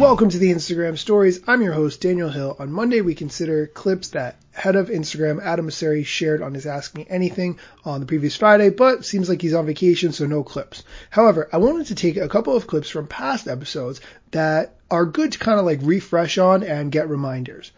Welcome to the Instagram Stories. I'm your host, Daniel Hill. On Monday, we consider clips that head of Instagram, Adam Mosseri, shared on his Ask Me Anything on the previous Friday, but seems like he's on vacation, so no clips. However, I wanted to take a couple of clips from past episodes that are good to kind of like refresh on and get reminders.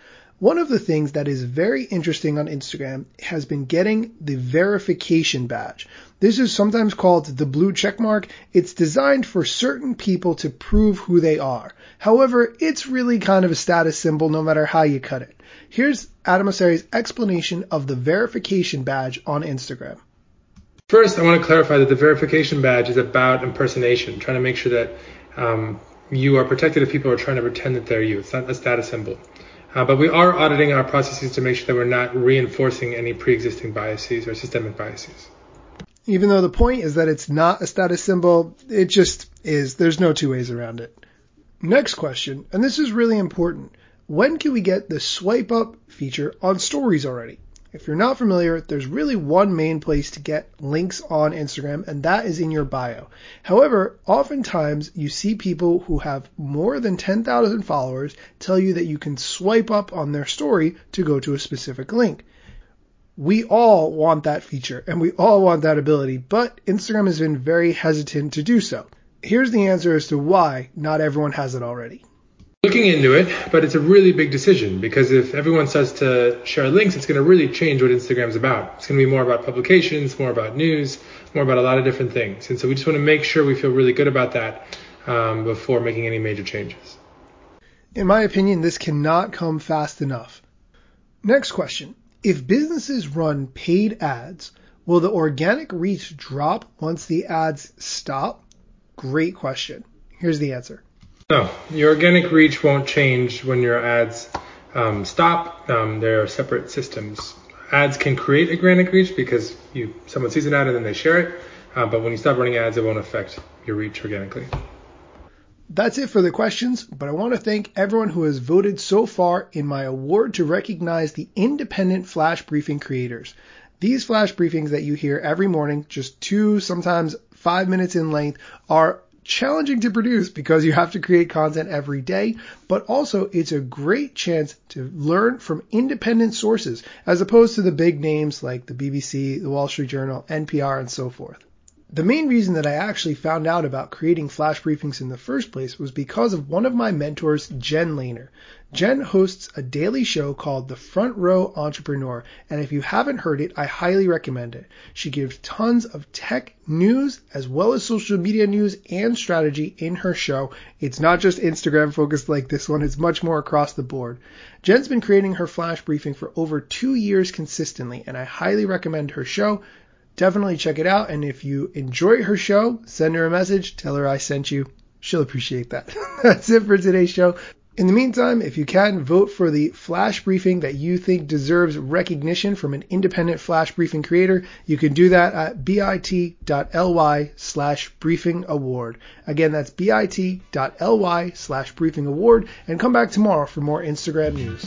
One of the things that is very interesting on Instagram has been getting the verification badge. This is sometimes called the blue checkmark. It's designed for certain people to prove who they are. However, it's really kind of a status symbol no matter how you cut it. Here's Adam Mosseri's explanation of the verification badge on Instagram. First, I want to clarify that the verification badge is about impersonation, trying to make sure that um, you are protected if people are trying to pretend that they're you. It's not a status symbol. Uh, but we are auditing our processes to make sure that we're not reinforcing any pre-existing biases or systemic biases. Even though the point is that it's not a status symbol, it just is. There's no two ways around it. Next question, and this is really important. When can we get the swipe up feature on stories already? If you're not familiar, there's really one main place to get links on Instagram, and that is in your bio. However, oftentimes you see people who have more than 10,000 followers tell you that you can swipe up on their story to go to a specific link. We all want that feature and we all want that ability, but Instagram has been very hesitant to do so. Here's the answer as to why not everyone has it already looking into it, but it's a really big decision because if everyone starts to share links, it's going to really change what Instagram's about. It's going to be more about publications, more about news, more about a lot of different things. And so we just want to make sure we feel really good about that um, before making any major changes. In my opinion, this cannot come fast enough. Next question. If businesses run paid ads, will the organic reach drop once the ads stop? Great question. Here's the answer. No, your organic reach won't change when your ads um, stop. Um, there are separate systems. Ads can create organic reach because you someone sees an ad and then they share it. Uh, but when you stop running ads, it won't affect your reach organically. That's it for the questions, but I want to thank everyone who has voted so far in my award to recognize the independent flash briefing creators. These flash briefings that you hear every morning, just two, sometimes five minutes in length, are challenging to produce because you have to create content every day, but also it's a great chance to learn from independent sources as opposed to the big names like the BBC, the Wall Street Journal, NPR, and so forth. The main reason that I actually found out about creating flash briefings in the first place was because of one of my mentors, Jen Lehner. Jen hosts a daily show called The Front Row Entrepreneur, and if you haven't heard it, I highly recommend it. She gives tons of tech news as well as social media news and strategy in her show. It's not just Instagram focused like this one, it's much more across the board. Jen's been creating her flash briefing for over two years consistently, and I highly recommend her show. Definitely check it out, and if you enjoy her show, send her a message, tell her I sent you. She'll appreciate that. That's it for today's show. In the meantime, if you can, vote for the flash briefing that you think deserves recognition from an independent flash briefing creator. You can do that at bit.ly slash briefing award. Again, that's bit.ly slash briefing award and come back tomorrow for more Instagram news.